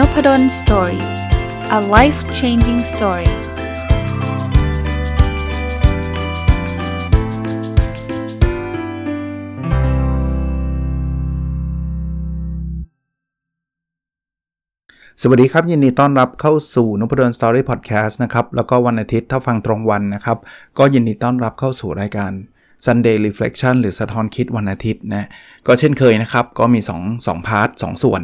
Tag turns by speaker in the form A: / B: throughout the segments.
A: Nopadol's Story a life changing story สวัสดีครับ ยินดีต้อนรับเข้าสู่นพดล Story Podcast นะครับ แล้วก็วันอาทิตย์ถ้าฟังตรงวันนะครับ ก็ยินดีต้อนรับเข้าสู่รายการ Sunday Reflection หรือสะท้อนคิดวันอาทิตย์นะก็เช่นเคยนะครับ ก็มี2 2พาร์ท2ส่วน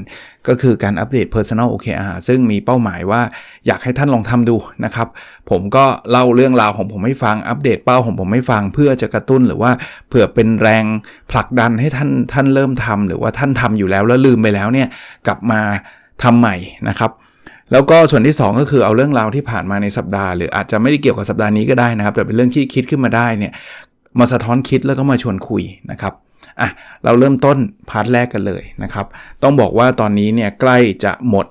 A: ก็คือการอัปเดต Personal OKR ซึ่งมีเป้าหมายว่าอยากให้ท่านลองทำดูนะครับ ผมก็เล่าเรื่องราวของผมให้ฟังอัปเดตเป้าของผมให้ฟังเพื่อจะกระตุ้นหรือว่าเผื่อเป็นแรงผลักดันให้ท่านท่านเริ่มทำหรือว่าท่านทำอยู่แล้วแล้วลืมไปแล้วเนี่ยกลับมาทำใหม่นะครับแล้วก็ส่วนที่ 2 ก็คือเอาเรื่องราวที่ผ่านมาในสัปดาห์ หรืออาจจะไม่ได้เกี่ยวกับสัปดาห์นี้ก็ได้นะครับ แต่เป็นเรื่องที่คิดขึ้นมาได้เนี่ย มาสะท้อนคิดแล้วก็มาชวนคุยนะครับอะเราเริ่มต้นพาร์ทแรกกันเลยนะครับ ต้องบอกว่าตอนนี้เนี่ยใกล้จะหมด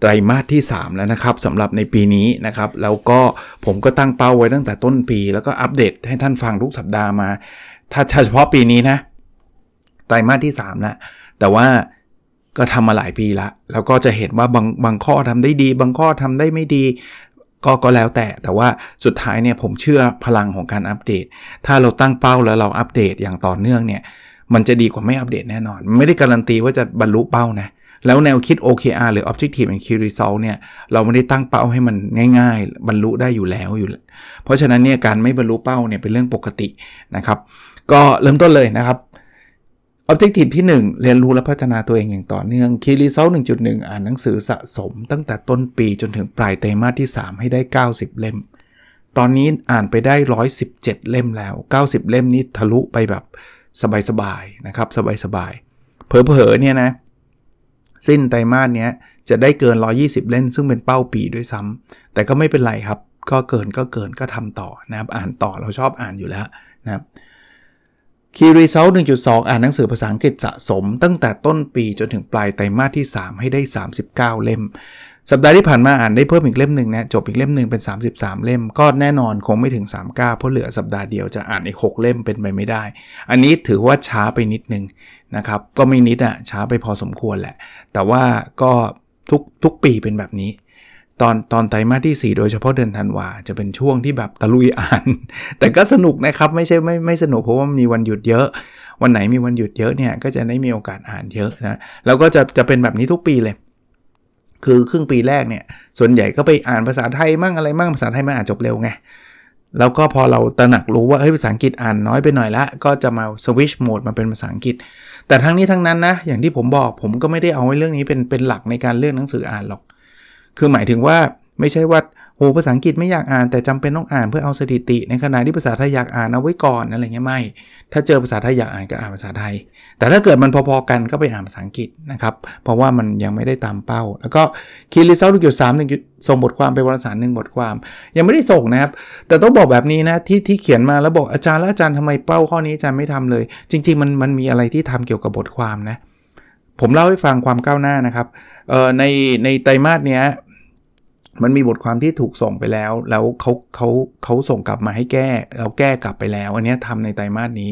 A: ไตรมาสที่ 3 แล้วนะครับสำหรับในปีนี้นะครับ แล้วก็ผมก็ตั้งเป้าไว้ตั้งแต่ต้นปี แล้วก็อัปเดตให้ท่านฟังทุกสัปดาห์มา ถ้าเฉพาะปีนี้นะไตรมาสที่3แล้วแต่ว่าก็ทำมาหลายปีละแล้วก็จะเห็นว่าบางบางข้อทำได้ดี บางข้อทำได้ไม่ดี ก็ก็แล้วแต่แต่ว่าสุดท้ายเนี่ยผมเชื่อพลังของการอัปเดต ถ้าเราตั้งเป้าแล้วเราอัปเดตอย่างต่อเนื่องเนี่ยมันจะดีกว่าไม่อัปเดตแน่นอน ไม่ได้การันตีว่าจะบรรลุเป้านะแล้วแนวคิด OKR หรือ Objective and Key Result เนี่ยเราไม่ได้ตั้งเป้าให้มันง่าย ๆ บรรลุได้อยู่แล้วอยู่ เพราะฉะนั้นเนี่ยการไม่บรรลุเป้าเนี่ยเป็นเรื่องปกตินะครับ ก็เริ่มต้นเลยนะครับ Objective ที่ 1 เรียนรู้และพัฒนาตัวเองอย่างต่อเนื่อง Key Result 1.1 อ่านหนังสือสะสม ตั้งแต่ต้นปีจนถึงปลายไตรมาสที่ 3 ให้ได้ 90 เล่ม ตอนนี้อ่านไปได้ 117 เล่มแล้ว 90 เล่มนี้ทะลุไปแบบสบายๆนะครับสบายๆเผลอๆเนี่ยนะ สิ้นไตรมาสเนี้ยจะได้เกิน 120 เล่มซึ่งเป็นเป้าปีด้วยซ้ำแต่ก็ไม่เป็นไรครับ ก็เกินก็เกินก็ทำต่อนะครับอ่านต่อเราชอบอ่านอยู่แล้วนะครับ คีรีเซล1.2 อ่านหนังสือภาษาอังกฤษสะสม ตั้งแต่ต้นปีจนถึงปลายไตรมาสที่ 3 ให้ได้ 39 เล่ม สัปดาห์ที่ผ่านมาอ่านได้เพิ่มอีกเล่มหนึ่งนะจบอีกเล่มหนึ่งเป็น 33 เล่ม ก็แน่นอนคงไม่ถึง 39 เพราะเหลือสัปดาห์เดียวจะอ่านอีก 6 เล่มเป็นไปไม่ได้ อันนี้ถือว่าช้าไปนิดนึงนะครับก็ไม่นิดอะช้าไปพอสมควรแหละ แต่ว่าก็ทุกทุกปีเป็นแบบนี้ ตอนตอนไตรมาสที่ 4 โดยเฉพาะเดือนธันวาจะเป็นช่วงที่แบบตะลุยอ่าน แต่ก็สนุกนะครับ ไม่ใช่ไม่ไม่สนุกเพราะว่ามีวันหยุดเยอะ วันไหนมีวันหยุดเยอะเนี่ยก็จะได้มีโอกาสอ่านเยอะนะแล้วก็จะจะเป็นแบบนี้ทุกปีเลย คือครึ่งปีแรกเนี่ยส่วนใหญ่ก็ไปอ่านภาษาไทยมั่งอะไรมั่งภาษาไทยมันอ่านจบเร็วไงแล้วก็พอเราตระหนักรู้ว่าเฮ้ยภาษาอังกฤษอ่านน้อยไปหน่อยละก็จะมาสวิชโหมดมาเป็นภาษาอังกฤษ แต่ทั้งนี้ทั้งนั้นนะอย่างที่ผมบอกผมก็ไม่ได้เอาไว้เรื่องนี้เป็นเป็นหลักในการเลือกหนังสืออ่านหรอก คือหมายถึงว่าไม่ใช่ว่าโหภาษาอังกฤษไม่อยากอ่านแต่จำเป็นต้องอ่านเพื่อเอาสถิติ ในขณะที่ภาษาไทยอยากอ่านเอาไว้ก่อนอะไรเงี้ยไม่ ถ้าเจอภาษาไทยอยากอ่านก็อ่านภาษาไทย แต่ถ้าเกิดมันพอๆกันก็ไปอ่านภาษาอังกฤษนะครับ เพราะว่ามันยังไม่ได้ตามเป้า แล้วก็คีรีเซลลูกจุดสามหนึ่งส่งบทความไปวารสารหนึ่งบทความ ยังไม่ได้ส่งนะครับ แต่ต้องบอกแบบนี้นะที่ที่เขียนมาแล้วบอกอาจารย์แล้วอาจารย์ทำไมเป้าข้อนี้อาจารย์ไม่ทำเลย จริง ๆ มันมันมีอะไรที่ทำเกี่ยวกับบทความนะ ผมเล่าให้ฟังความก้าวหน้านะครับในในไตรมาสเนี้ยมันมีบทความที่ถูกส่งไปแล้ว แล้วเขาเขาเขาส่งกลับมาให้แก้เราแก้กลับไปแล้ว อันนี้ทำในไตรมาสนี้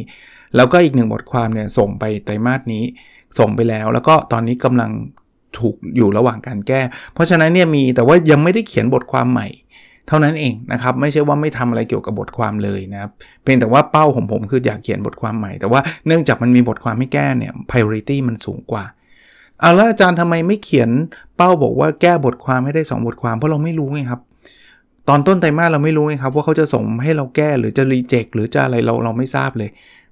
A: แล้วก็อีกหนึ่งบทความเนี่ยส่งไปไตรมาสนี้ส่งไปแล้ว แล้วก็ตอนนี้กำลังถูกอยู่ระหว่างการแก้ เพราะฉะนั้นเนี่ยมีแต่ว่ายังไม่ได้เขียนบทความใหม่ เท่านั้นเองนะครับ ไม่ใช่ว่าไม่ทำอะไรเกี่ยวกับบทความเลยนะครับเพียงแต่ว่าเป้าของผมคืออยากเขียนบทความใหม่ แต่ว่าเนื่องจากมันมีบทความให้แก้เนี่ย priority มันสูงกว่า เอาแล้วอาจารย์ทำไมไม่เขียนเป้าบอกว่าแก้บทความให้ได้ 2 บทความเพราะเราไม่รู้ไงครับ ตอนต้นไตรมาสเราไม่รู้ไงครับ ว่าเขาจะส่งให้เราแก้หรือจะรีเจ็คหรือจะอะไรเราเราไม่ทราบเลย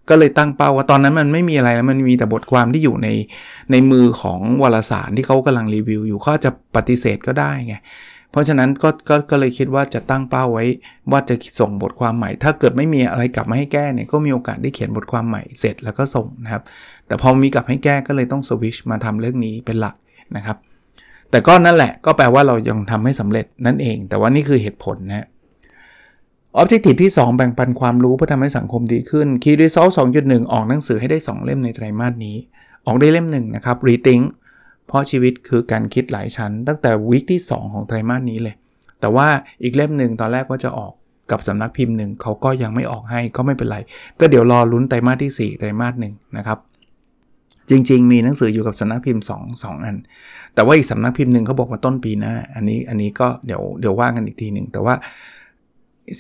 A: ก็เลยตั้งเป้าว่าตอนนั้นมันไม่มีอะไรแล้วมันมีแต่บทความที่อยู่ในในมือของวารสารที่เขากำลังรีวิว อยู่เขาจะปฏิเสธก็ได้ไงเพราะฉะนั้นก็ก็ก็เลยคิดว่าจะตั้งเป้าไว้ ว่าจะส่งบทความใหม่ ถ้าเกิดไม่มีอะไรกลับมาให้แก้เนี่ยก็มีโอกาสได้เขียนบทความใหม่เสร็จแล้วก็ส่งนะครับ แต่พอมีกลับให้แก้ก็เลยต้องสวิชมาทำเรื่องนี้เป็นหลักนะครับ แต่ก็นั่นแหละก็แปลว่าเรายังทำให้สำเร็จนั่นเอง แต่ว่านี่คือเหตุผลนะออบเจกตีที่ 2 แบ่งปันความรู้เพื่อทำให้สังคมดีขึ้น Key Result 2.1 ออกหนังสือให้ได้ 2 เล่มในไตรมาสนี้ ออกได้เล่มหนึ่งนะครับ Rethink เพราะชีวิตคือการคิดหลายชั้น ตั้งแต่วีคที่ 2 ของไตรมาสนี้เลย แต่ว่าอีกเล่มหนึ่งตอนแรกว่าจะออกกับสำนักพิมพ์หนึ่งเขาก็ยังไม่ออกให้ก็ไม่เป็นไร ก็เดี๋ยวรอลุ้นไตรมาสที่ 4 ไตรมาสหนึ่งนะครับ จริง ๆ มีหนังสืออยู่กับสำนักพิมพ์2งอัน แต่ว่าอีกสำนักพิมพ์หนึ่งเขาบอกว่าต้นปีหน้า อันนี้อันนี้ก็เดี๋ยวเดี๋ยวว่ากันอีกทีหนึ่งแต่ว่า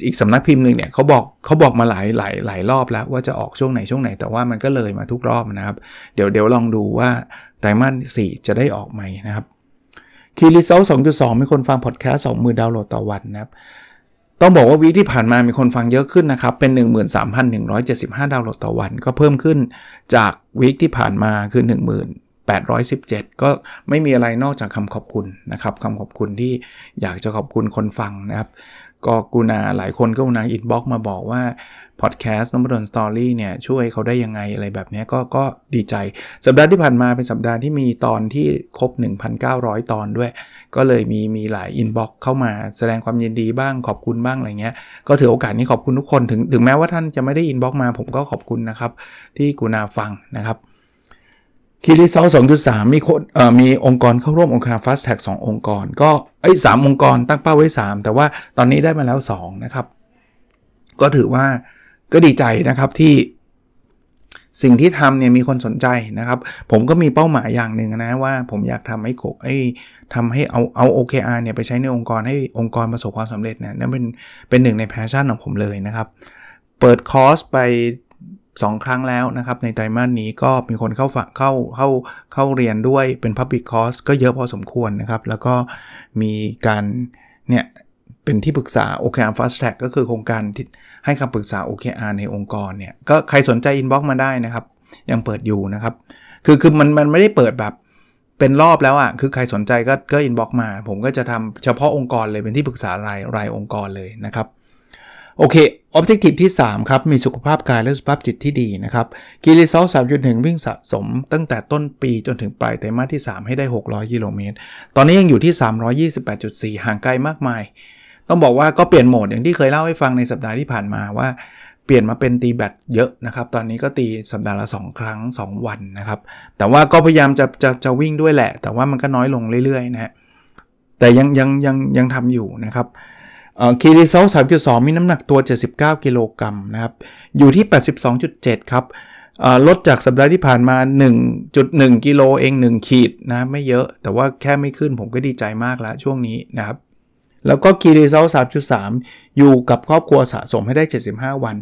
A: อีกสำนักพิมพ์หนึ่งเนี่ยเขาบอกเขาบอกมาหลายหลายหลายรอบแล้วว่าจะออกช่วงไหนช่วงไหน แต่ว่ามันก็เลยมาทุกรอบนะครับ เดี๋ยวเดี๋ยวลองดูว่าไตรมาสสี่จะได้ออกไหมนะครับKey Result สองจุดสองมีคนฟังพอดแคสต์สองหมื่นดาวน์โหลดต่อวันนะครับ ต้องบอกว่าวีที่ผ่านมามีคนฟังเยอะขึ้นนะครับ เป็น 13,175 ดาวน์โหลดต่อวัน ก็เพิ่มขึ้นจาก week ที่ผ่านมาคือ 1817 ก็ไม่มีอะไรนอกจากคำขอบคุณนะครับคำขอบคุณที่อยากจะขอบคุณคนฟังนะครับ ก็กูนาหลายคนก็กูนาอินบ็อกมาบอกว่าพอดแคสต์นพดล Story เนี่ยช่วยเขาได้ยังไงอะไรแบบนี้ก็ก็ดีใจ สัปดาห์ที่ผ่านมาเป็นสัปดาห์ที่มีตอนที่ครบ 1,900 ตอนด้วย ก็เลยมีมีหลาย inbox เข้ามาแสดงความยินดีบ้างขอบคุณบ้างอะไรเงี้ย ก็ถือโอกาสนี้ขอบคุณทุกคนถึงถึงแม้ว่าท่านจะไม่ได้ inbox มา ผมก็ขอบคุณนะครับที่กูนาฟังนะครับ Key Result 2.3มีคนเอ่อมีองค์กรเข้าร่วมองค์การ Fast Track 2 องค์กร ก็ไอ้สองค์กรตั้งเป้าไว้ 3 แต่ว่าตอนนี้ได้มาแล้ว 2 นะครับ ก็ถือว่าก็ดีใจนะครับที่สิ่งที่ทำเนี่ยมีคนสนใจนะครับ ผมก็มีเป้าหมายอย่างหนึ่งนะว่าผมอยากทำให้โกไอ้ทำให้เอาเอา OKR เนี่ยไปใช้ในองค์กรให้องค์กรประสบความสำเร็จเนี่ยนั่นเป็นเป็นหนึ่งใน passion ของผมเลยนะครับ เปิดคอร์สไป 2 ครั้งแล้วนะครับ ในไตรมาสนี้ก็มีคนเข้าฝเข้าเข้าเข้าเรียนด้วยเป็น Public Course ก็เยอะพอสมควรนะครับ แล้วก็มีการเนี่ยเป็นที่ปรึกษา OKR Fast Track ก็คือโครงการที่ให้คำปรึกษา OKR ในองค์กรเนี่ยก็ใครสนใจ inbox มาได้นะครับ ยังเปิดอยู่นะครับ คือคือมันมันไม่ได้เปิดแบบเป็นรอบแล้วอะ่ะ คือใครสนใจก็ก็ inbox มา ผมก็จะทำเฉพาะองค์กรเลยเป็นที่ปรึกษารายรายองค์กรเลยนะครับ โอเค Objective ที่ 3 ครับ มีสุขภาพกายและสุขภาพจิตที่ดีนะครับ Key Result 3.1วิ่งสะสม ตั้งแต่ต้นปีจนถึงปลายไตรมาสที่ 3 ให้ได้ 600กิโลเมตร ตอนนี้ยังอยู่ที่ 328.4 ห่างไกลมากมาย ต้องบอกว่าก็เปลี่ยนโหมดอย่างที่เคยเล่าให้ฟังในสัปดาห์ที่ผ่านมาว่าเปลี่ยนมาเป็นตีแบตเยอะนะครับ ตอนนี้ก็ตีสัปดาห์ละ 2 ครั้ง 2 วันนะครับ แต่ว่าก็พยายามจะจะจะวิ่งด้วยแหละ แต่ว่ามันก็น้อยลงเรื่อยๆนะฮะแต่ยังยังยังยังทำอยู่นะครับ คีรีโซล3.2 มีน้ำหนักตัว 79 กิโลกรัมนะครับ อยู่ที่ 82.7 ครับลดจากสัปดาห์ที่ผ่านมา 1.1 กิโลเอง 1 ขีดนะไม่เยอะ แต่ว่าแค่ไม่ขึ้นผมก็ดีใจมากแล้วช่วงนี้นะครับ แล้วก็คีรีโซล3.3 อยู่กับครอบครัวสะสมให้ได้ 75 วัน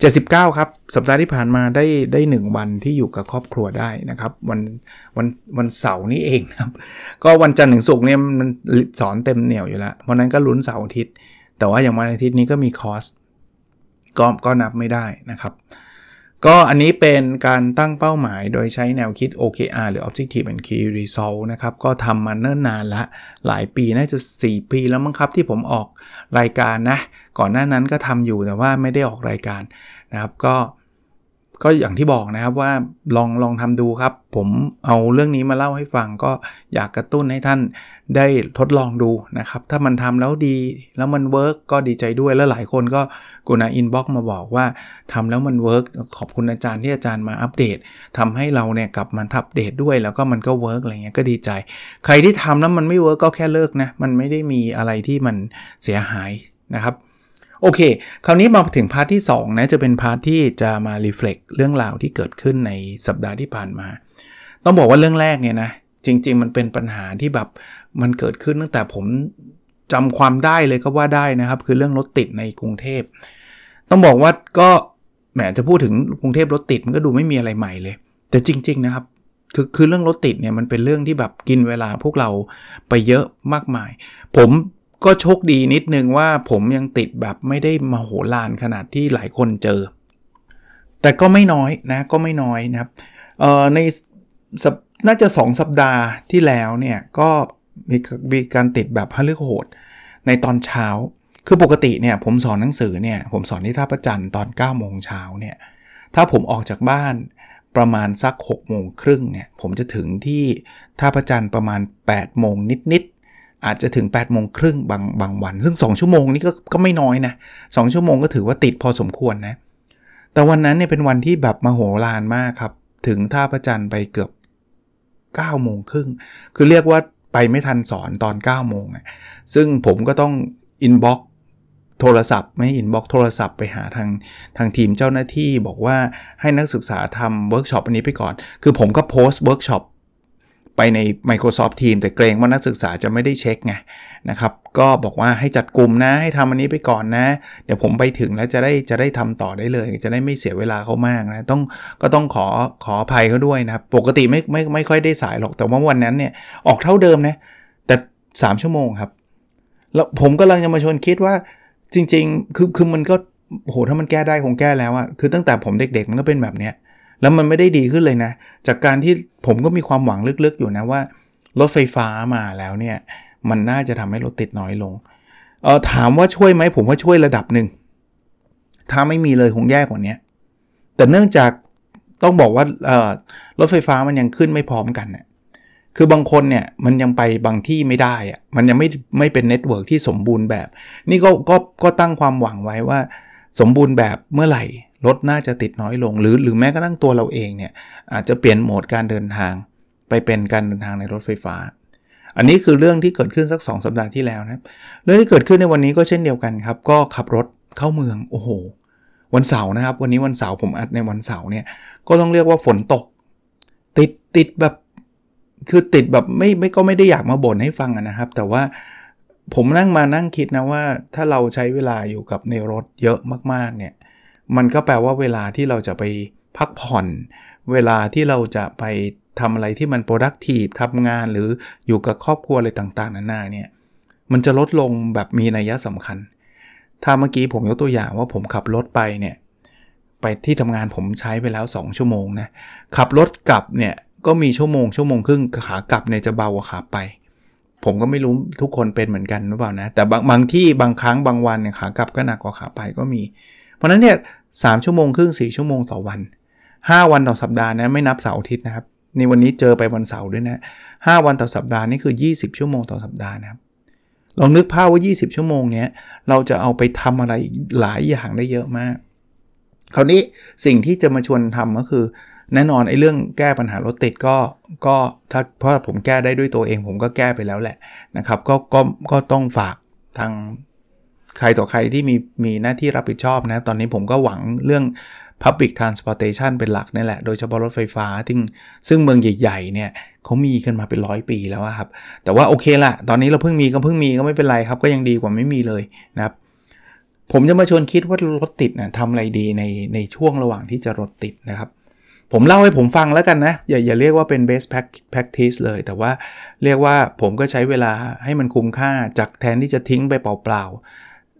A: 79 ครับ สัปดาห์ที่ผ่านมาได้ได้ 1 วันที่อยู่กับครอบครัวได้นะครับ วันวันวันเสาร์นี้เองครับ ก็วันจันทร์ถึงศุกร์เนี่ยมันสอนเต็มเหนี่ยวอยู่แล้วเพราะนั้นก็ลุ้นเสาร์อาทิตย์ แต่ว่าอย่างวันอาทิตย์นี้ก็มีคอสก็ก็นับไม่ได้นะครับ ก็อันนี้เป็นการตั้งเป้าหมายโดยใช้แนวคิด OKR หรือ Objective and Key Result นะครับ ก็ทำมาเนิ่นนานละหลายปีน่าจะ 4 ปีแล้วมั้งครับที่ผมออกรายการนะ ก่อนหน้านั้นก็ทำอยู่แต่ว่าไม่ได้ออกรายการนะครับ ก็ ก็อย่างที่บอกนะครับว่าลองลองทำดูครับ ผมเอาเรื่องนี้มาเล่าให้ฟังก็อยากกระตุ้นให้ท่านได้ทดลองดูนะครับ ถ้ามันทำแล้วดีแล้วมัน work ก็ดีใจด้วยแล้วหลายคนก็กรุณา inbox มาบอกว่าทำแล้วมัน work ขอบคุณอาจารย์ที่อาจารย์มาอัปเดตทำให้เราเนี่ยกลับมาอัปเดตด้วยแล้วก็มันก็ work อะไรเงี้ยก็ดีใจ ใครที่ทำแล้วมันไม่ work ก็แค่เลิกนะมันไม่ได้มีอะไรที่มันเสียหายนะครับ โอเค คราวนี้มาถึง part ที่2นะจะเป็น part ที่จะมา reflect เรื่องราวที่เกิดขึ้นในสัปดาห์ที่ผ่านมา ต้องบอกว่าเรื่องแรกเนี่ยนะจริง ๆ มันเป็นปัญหาที่แบบมันเกิดขึ้นตั้งแต่ผมจำความได้เลยก็ว่าได้นะครับ คือเรื่องรถติดในกรุงเทพ ต้องบอกว่าก็แหมจะพูดถึงกรุงเทพรถติดมันก็ดูไม่มีอะไรใหม่เลย แต่จริง ๆ นะครับคือคือเรื่องรถติดเนี่ยมันเป็นเรื่องที่แบบกินเวลาพวกเราไปเยอะมากมาย ผม ก็โชคดีนิดนึงว่าผมยังติดแบบไม่ได้มาโหลานขนาดที่หลายคนเจอ แต่ก็ไม่น้อยนะก็ไม่น้อยนะครับในน่าจะ 2 สัปดาห์ที่แล้วเนี่ยก็มีมีการติดแบบฮัลโหด ในตอนเช้า คือปกติเนี่ยผมสอนหนังสือเนี่ยผมสอนที่ท่าประจันตอน9โมงเช้าเนี่ยถ้าผมออกจากบ้านประมาณสัก6โมงครึ่งเนี่ยผมจะถึงที่ท่าประจันประมาณ8โมงนิดๆ อาจจะถึง8โมงครึ่งบางบางวัน ซึ่ง 2 ชั่วโมงนี้ก็ก็ไม่น้อยนะสชั่วโมงก็ถือว่าติดพอสมควรนะ แต่วันนั้นเนี่ยเป็นวันที่แบบมโหฬารมากครับ ถึงท่าพระจันทร์ไปเกือบ9โมงครึ่ง คือเรียกว่าไปไม่ทันสอนตอน9โมงซึ่งผมก็ต้อง inbox โทรศัพท์ไม่ inbox โทรศัพท์ไปหาทางทางทีมเจ้าหน้าที่บอกว่าให้นักศึกษาทำเวิร์กช็อปอันนี้ไปก่อน คือผมก็โพสต์เวิร์กช็อป ไปใน Microsoft Team แต่เกรงว่านักศึกษาจะไม่ได้เช็คไงนะครับ ก็บอกว่าให้จัดกลุ่มนะ ให้ทำอันนี้ไปก่อนนะ เดี๋ยวผมไปถึงแล้วจะได้จะได้ทำต่อได้เลย จะได้ไม่เสียเวลาเขามากนะต้องก็ต้องขอขออภัยเขาด้วยนะครับ ปกติไม่ไม่ไม่ค่อยได้สายหรอกแต่ว่าวันนั้นเนี่ยออกเท่าเดิมนะแต่ 3 ชั่วโมงครับ แล้วผมกำลังจะมาชวนคิดว่าจริง ๆ คือคือมันก็โหถ้ามันแก้ได้คงแก้แล้วอะคือตั้งแต่ผมเด็กๆมันก็เป็นแบบเนี้ย แล้วมันไม่ได้ดีขึ้นเลยนะ จากการที่ผมก็มีความหวังลึกๆอยู่นะว่า รถไฟฟ้ามาแล้วเนี่ย มันน่าจะทำให้รถติดน้อยลงเออถามว่าช่วยไหมผมว่าช่วยระดับหนึ่ง ถ้าไม่มีเลยคงแย่กว่านี้แต่เนื่องจากต้องบอกว่าเออรถไฟฟ้ามันยังขึ้นไม่พร้อมกันเนี่ยคือบางคนเนี่ยมันยังไปบางที่ไม่ได้อะมันยังไม่ไม่เป็น network ที่สมบูรณ์แบบ นี่ก็ก็ก็ตั้งความหวังไว้ว่า สมบูรณ์แบบเมื่อไหร่รถน่าจะติดน้อยลง หรือหรือแม้กระทั่งตัวเราเองเนี่ยอาจจะเปลี่ยนโหมดการเดินทาง ไปเป็นการเดินทางในรถไฟฟ้า อันนี้คือเรื่องที่เกิดขึ้นสัก 2 สัปดาห์ที่แล้วนะเรื่องที่เกิดขึ้นในวันนี้ก็เช่นเดียวกันครับ ก็ขับรถเข้าเมืองโอ้โหวันเสาร์นะครับ วันนี้วันเสาร์ผมอัดในวันเสาร์เนี่ยก็ต้องเรียกว่าฝนตก ติดติดแบบคือติดแบบไม่ไม่ก็ไม่ได้อยากมาบ่นให้ฟังนะครับ แต่ว่า ผมนั่งมานั่งคิดนะว่าถ้าเราใช้เวลาอยู่กับในรถเยอะมากๆเนี่ยมันก็แปลว่าเวลาที่เราจะไปพักผ่อน เวลาที่เราจะไปทำอะไรที่มัน productive ทำงานหรืออยู่กับครอบครัวอะไรต่างๆนานาเนี่ยมันจะลดลงแบบมีนัยสำคัญ ถ้าเมื่อกี้ผมยกตัวอย่างว่าผมขับรถไปเนี่ยไปที่ทำงานผมใช้ไปแล้ว 2 ชั่วโมงนะขับรถกลับเนี่ยก็มีชั่วโมงชั่วโมงครึ่งขากลับเนี่ยจะเบากว่าขาไป ผมก็ไม่รู้ทุกคนเป็นเหมือนกันหรือเปล่านะ แต่บางบางที่บางครั้งบางวันเนี่ยขากลับก็หนักกว่าขาไปก็มี เพราะนั้นเนี่ยสชั่วโมงครึ่ง4ชั่วโมงต่อวัน 5 วันต่อสัปดาห์นะไม่นับเสาร์อาทิตย์นะครับในวันนี้เจอไปวันเสาร์ด้วยนะ5วันต่อสัปดาห์นี่คือ 20 ชั่วโมงต่อสัปดาห์นะครับลองนึกภาพว่า 20 ชั่วโมงเนี้ยเราจะเอาไปทำอะไรหลายอย่างได้เยอะมาก คราวนี้สิ่งที่จะมาชวนทำก็คือ แน่นอนไอ้เรื่องแก้ปัญหารถติดก็ก็ถ้าเพราะผมแก้ได้ด้วยตัวเอง ผมก็แก้ไปแล้วแหละนะครับก็ก็ก็ต้องฝากทางใครต่อใครที่มีมีหน้าที่รับผิดชอบนะ ตอนนี้ผมก็หวังเรื่อง Public Transportation เป็นหลักนี่แหละ โดยเฉพาะรถไฟฟ้าที่ซึ่งเมืองใหญ่ๆเนี่ยเขามีกันมาเป็นร้อยปีแล้วครับ แต่ว่าโอเคละตอนนี้เราเพิ่งมีก็เพิ่งมีก็ไม่เป็นไรครับ ก็ยังดีกว่าไม่มีเลยนะครับ ผมจะมาชวนคิดว่ารถติดนะทำอะไรดีในในช่วงระหว่างที่จะรถติดนะครับ ผมเล่าให้ผมฟังแล้วกันนะ อย่าอย่าเรียกว่าเป็น best practice เลย แต่ว่าเรียกว่าผมก็ใช้เวลาให้มันคุ้มค่าจากแทนที่จะทิ้งไปเปล่า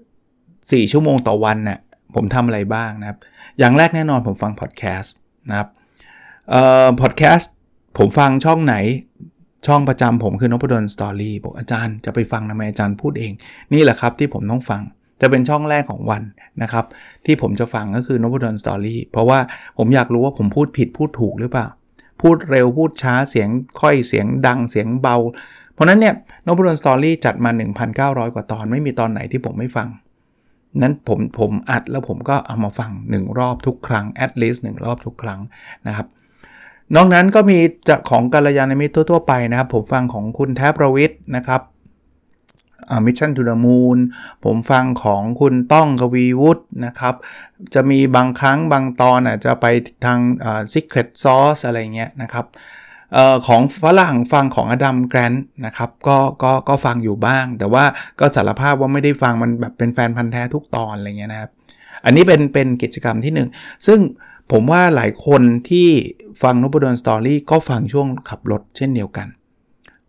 A: ๆ 4 ชั่วโมงต่อวันนะ่ยผมทำอะไรบ้างนะครับ อย่างแรกแน่นอนผมฟังพอดแคสต์นะครับเอ่อพอดแคสต์ผมฟังช่องไหนช่องประจำผมคือนพดลสตอรี่บอกอาจารย์จะไปฟังทำไมอาจารย์พูดเอง นี่แหละครับที่ผมต้องฟัง จะเป็นช่องแรกของวันนะครับ ที่ผมจะฟังก็คือนพดล Story เพราะว่าผมอยากรู้ว่าผมพูดผิดพูดถูกหรือเปล่า พูดเร็วพูดช้าเสียงค่อยเสียงดังเสียงเบา เพราะนั้นเนี่ยนพดล Story จัดมา 1,900 กว่าตอนไม่มีตอนไหนที่ผมไม่ฟัง นั้นผมผมอัดแล้วผมก็เอามาฟัง 1 รอบทุกครั้ง at least 1รอบทุกครั้งนะครับนอกนั้นก็มีจะของกัลยาณมิตรทั่วๆไปนะครับ ผมฟังของคุณแทบประวิทย์นะครับ มิชชั่นทูด h มูนผมฟังของคุณต้องกวีวุฒินะครับ จะมีบางครั้งบางตอนอะจะไปทางอ่า Secret Sauce อะไรเงี้ยนะครับออของฝรั่งฟังของอดัมแกรนต์นะครับก็ก็ก็ฟังอยู่บ้าง แต่ว่าก็สารภาพว่าไม่ได้ฟังมันแบบเป็นแฟนพันธุ์แท้ทุกตอนอะไรเงี้ยนะครับ อันนี้เป็นเป็นกิจกรรมที่ 1 ซึ่งผมว่าหลายคนที่ฟังนพดล Story ก็ฟังช่วงขับรถเช่นเดียวกัน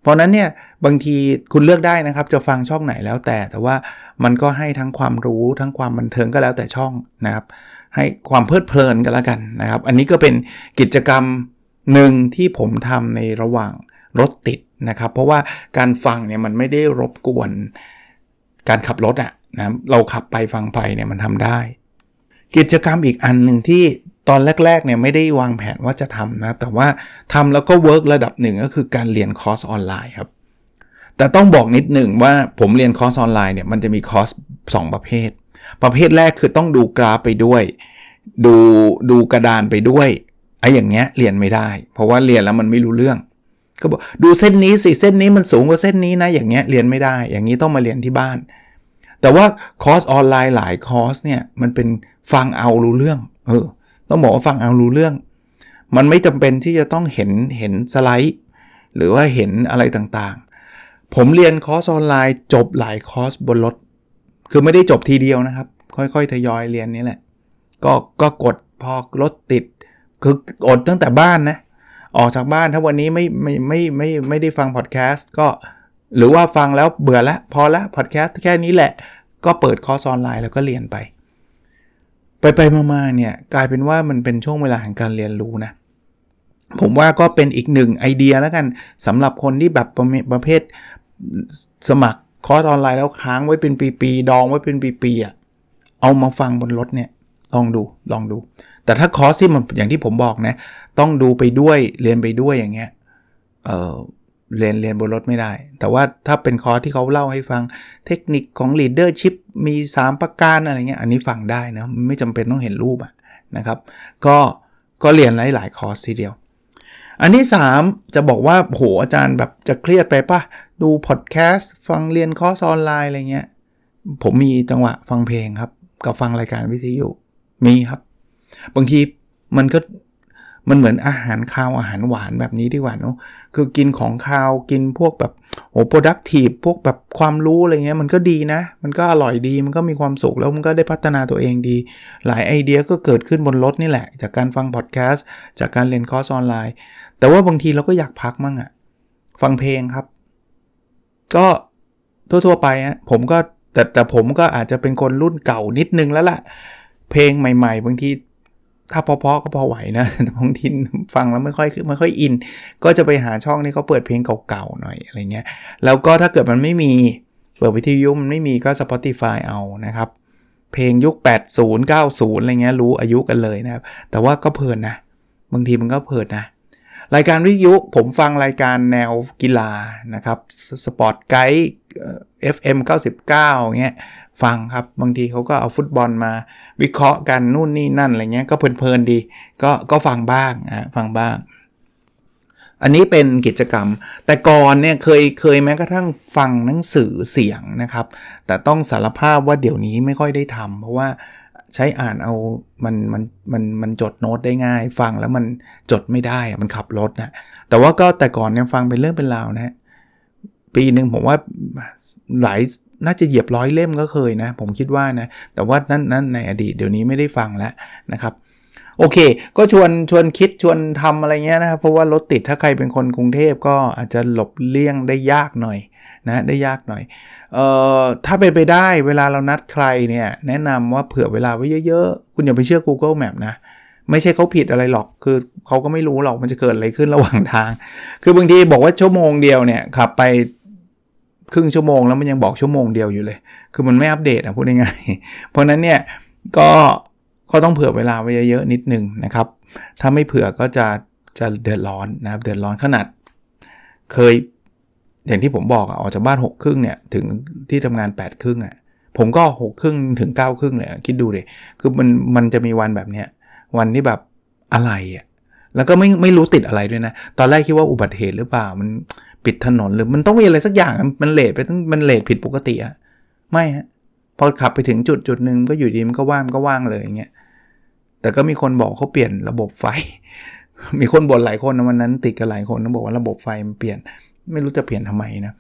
A: เพราะนั้นเนี่ยบางทีคุณเลือกได้นะครับ จะฟังช่องไหนแล้วแต่ แต่ว่ามันก็ให้ทั้งความรู้ทั้งความบันเทิงก็แล้วแต่ช่องนะครับ ให้ความเพลิดเพลินกันแล้วกันนะครับ อันนี้ก็เป็นกิจกรรมหนึ่งที่ผมทำในระหว่างรถติดนะครับ เพราะว่าการฟังเนี่ยมันไม่ได้รบกวนการขับรถอะ่ะนะเราขับไปฟังไปเนี่ยมันทำได้ กิจกรรมอีกอันหนึ่งที่ ตอนแรกๆเนี่ยไม่ได้วางแผนว่าจะทำนะ แต่ว่าทำแล้วก็ work ระดับหนึ่งก็คือการเรียนคอร์สออนไลน์ครับ แต่ต้องบอกนิดหนึ่งว่าผมเรียนคอร์สออนไลน์เนี่ยมันจะมีคอร์ส2 ประเภท ประเภทแรกคือต้องดูกราฟไปด้วย ดูดูกระดานไปด้วยไอ้อย่างเงี้ยเรียนไม่ได้ เพราะว่าเรียนแล้วมันไม่รู้เรื่อง ก็บอกดูเส้นนี้สิเส้นนี้มันสูงกว่าเส้นนี้นะอย่างเงี้ยเรียนไม่ได้ อย่างนี้ต้องมาเรียนที่บ้าน แต่ว่าคอร์สออนไลน์หลายคอร์สเนี่ยมันเป็นฟังเอารู้เรื่อง เออ ต้องบอกว่าฟังเอารู้เรื่อง มันไม่จำเป็นที่จะต้องเห็นเห็นสไลด์ หรือว่าเห็นอะไรต่างๆ ผมเรียนคอร์สออนไลน์จบหลายคอร์สบนรถ คือไม่ได้จบทีเดียวนะครับ ค่อยๆ ทยอยเรียนนี่แหละ ก็ก็กดพอรถติด คือกดตั้งแต่บ้านนะ ออกจากบ้านถ้าวันนี้ไม่ไม่ไม่ไม่ไม่ได้ฟังพอดแคสต์ก็หรือว่าฟังแล้วเบื่อแล้วพอแล้วพอดแคสต์แค่นี้แหละ ก็เปิดคอร์สออนไลน์แล้วก็เรียนไป ไปไปมาๆเนี่ยกลายเป็นว่ามันเป็นช่วงเวลาแห่งการเรียนรู้นะผมว่าก็เป็นอีกหนึ่งไอเดียแล้วกันสำหรับคนที่แบบประเภทสมัครคอร์สออนไลน์แล้วค้างไว้เป็นปีๆดองไว้เป็นปีๆอะเอามาฟังบนรถเนี่ยลองดูลองดู แต่ถ้าคอร์สที่มันอย่างที่ผมบอกนะ ต้องดูไปด้วยเรียนไปด้วยอย่างเงี้ยเออ เรียนเรียนบนรถไม่ได้ แต่ว่าถ้าเป็นคอร์สที่เขาเล่าให้ฟังเทคนิคของ leadership มี 3 ประการอะไรเงี้ยอันนี้ฟังได้นะไม่จำเป็นต้องเห็นรูปนะครับ ก็ก็เรียนหลายหลายคอร์สทีเดียว อันที่ 3 จะบอกว่าโหอาจารย์แบบจะเครียดไปปะดูพอดแคสต์ฟังเรียนคอร์สออนไลน์อะไรเงี้ยผมมีจังหวะฟังเพลงครับ กับฟังรายการวิทยุมีครับ บางทีมันก็ มันเหมือนอาหารคาวอาหารหวานแบบนี้ดีกว่าเนาะคือกินของคาวกินพวกแบบโอ้ productive พวกแบบความรู้อะไรเงี้ยมันก็ดีนะ มันก็อร่อยดีมันก็มีความสุขแล้วมันก็ได้พัฒนาตัวเองดี หลายไอเดียก็เกิดขึ้นบนรถนี่แหละ จากการฟังพอดแคสต์จากการเรียนคอร์สออนไลน์ แต่ว่าบางทีเราก็อยากพักมั่งอะฟังเพลงครับ ก็ทั่วๆไปอะผมก็แต่แต่ผมก็อาจจะเป็นคนรุ่นเก่านิดนึงแล้วล่ะ เพลงใหม่ ๆ บางที ถ้าพอๆก็พอไหวนะบางทีฟังแล้วไม่ค่อยไม่ค่อยอิน ก็จะไปหาช่องที่เขาเปิดเพลงเก่าๆหน่อยอะไรเงี้ย แล้วก็ถ้าเกิดมันไม่มี เปิดวิทยุมันไม่มีก็ Spotify เอานะครับ เพลงยุค 80 90 อะไรเงี้ยรู้อายุกันเลยนะครับ แต่ว่าก็เพลินนะ บางทีมันก็เพลินนะ รายการวิทยุผมฟังรายการแนวกีฬานะครับสปอร์ตไกด์ FM 99เงี้ยฟังครับ บางทีเขาก็เอาฟุตบอลมาวิเคราะห์กันนู่นนี่นั่นอะไรเงี้ยก็เพลินๆดี ก็ก็ฟังบ้างนะฟังบ้าง อันนี้เป็นกิจกรรม แต่ก่อนเนี่ยเคยเคยแม้กระทั่งฟังหนังสือเสียงนะครับ แต่ต้องสารภาพว่าเดี๋ยวนี้ไม่ค่อยได้ทำเพราะว่า ใช้อ่านเอามันมันมันมันจดโน้ตได้ง่าย ฟังแล้วมันจดไม่ได้มันขับรถนะแต่ว่าก็แต่ก่อนเนี่ยฟังเป็นเรื่องเป็นราวนะปีหนึ่งผมว่าหลายน่าจะเหยียบร้อยเล่มก็เคยนะ ผมคิดว่านะ แต่ว่านั่นนั่นในอดีตเดี๋ยวนี้ไม่ได้ฟังแล้วนะครับ โอเค ก็ชวนชวนคิดชวนทำอะไรเงี้ยนะครับ เพราะว่ารถติดถ้าใครเป็นคนกรุงเทพก็อาจจะหลบเลี่ยงได้ยากหน่อย นะได้ยากหน่อยเอ่อถ้าเป็นไปได้เวลาเรานัดใครเนี่ยแนะนำว่าเผื่อเวลาไว้เยอะๆ คุณอย่าไปเชื่อ Google Map นะไม่ใช่เขาผิดอะไรหรอก คือเขาก็ไม่รู้หรอกมันจะเกิดอะไรขึ้นระหว่างทาง คือบางทีบอกว่าชั่วโมงเดียวเนี่ยขับไปครึ่งชั่วโมงแล้วมันยังบอกชั่วโมงเดียวอยู่เลย คือมันไม่อัปเดตอะพูดง่ายๆเพราะนั้นเนี่ยก็ก็ต้องเผื่อเวลาไว้เยอะๆนิดนึงนะครับ ถ้าไม่เผื่อก็จะจะเดือดร้อนนะครับเดือดร้อนขนาด เคย อย่างที่ผมบอกออกจากบ้าน6ครึ่งเนี่ยถึงที่ทำงาน8ครึ่งอะผมก็6ครึ่งถึง9ครึ่งเลยคิดดูเลยคือมันมันจะมีวันแบบเนี้ยวันที่แบบอะไรอะแล้วก็ไม่ไม่รู้ติดอะไรด้วยนะ ตอนแรกคิดว่าอุบัติเหตุหรือเปล่า มันปิดถนนหรือมันต้องมีอะไรสักอย่าง มันเลทไปต้องมันเลทผิดปกติอะไม่ฮะพอขับไปถึงจุดจุดหนึ่งก็อยู่ดีมันก็ว่างก็ว่างเลยอย่างเงี้ย แต่ก็มีคนบอกเขาเปลี่ยนระบบไฟ มีคนบ่นหลายคนนะวันนั้นติดกันหลายคนเขาบอกว่าระบบไฟมันเปลี่ยน ไม่รู้จะเปลี่ยนทำไมนะ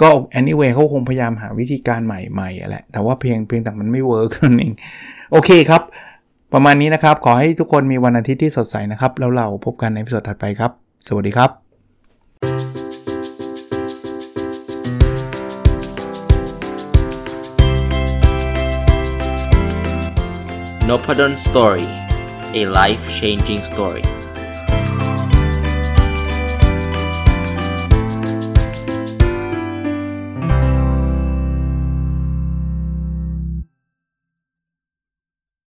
A: ก็ anyway เขาคงพยายามหาวิธีการใหม่ๆแหละแต่ว่าเพียงเพียงแต่มันไม่เวิร์กนั่นเองโอเคครับ ประมาณนี้นะครับ ขอให้ทุกคนมีวันอาทิตย์ที่สดใสนะครับ แล้วเราพบกันในพิสดถัดไปครับ สวัสดีครับ
B: n o p a d o n Story a life changing story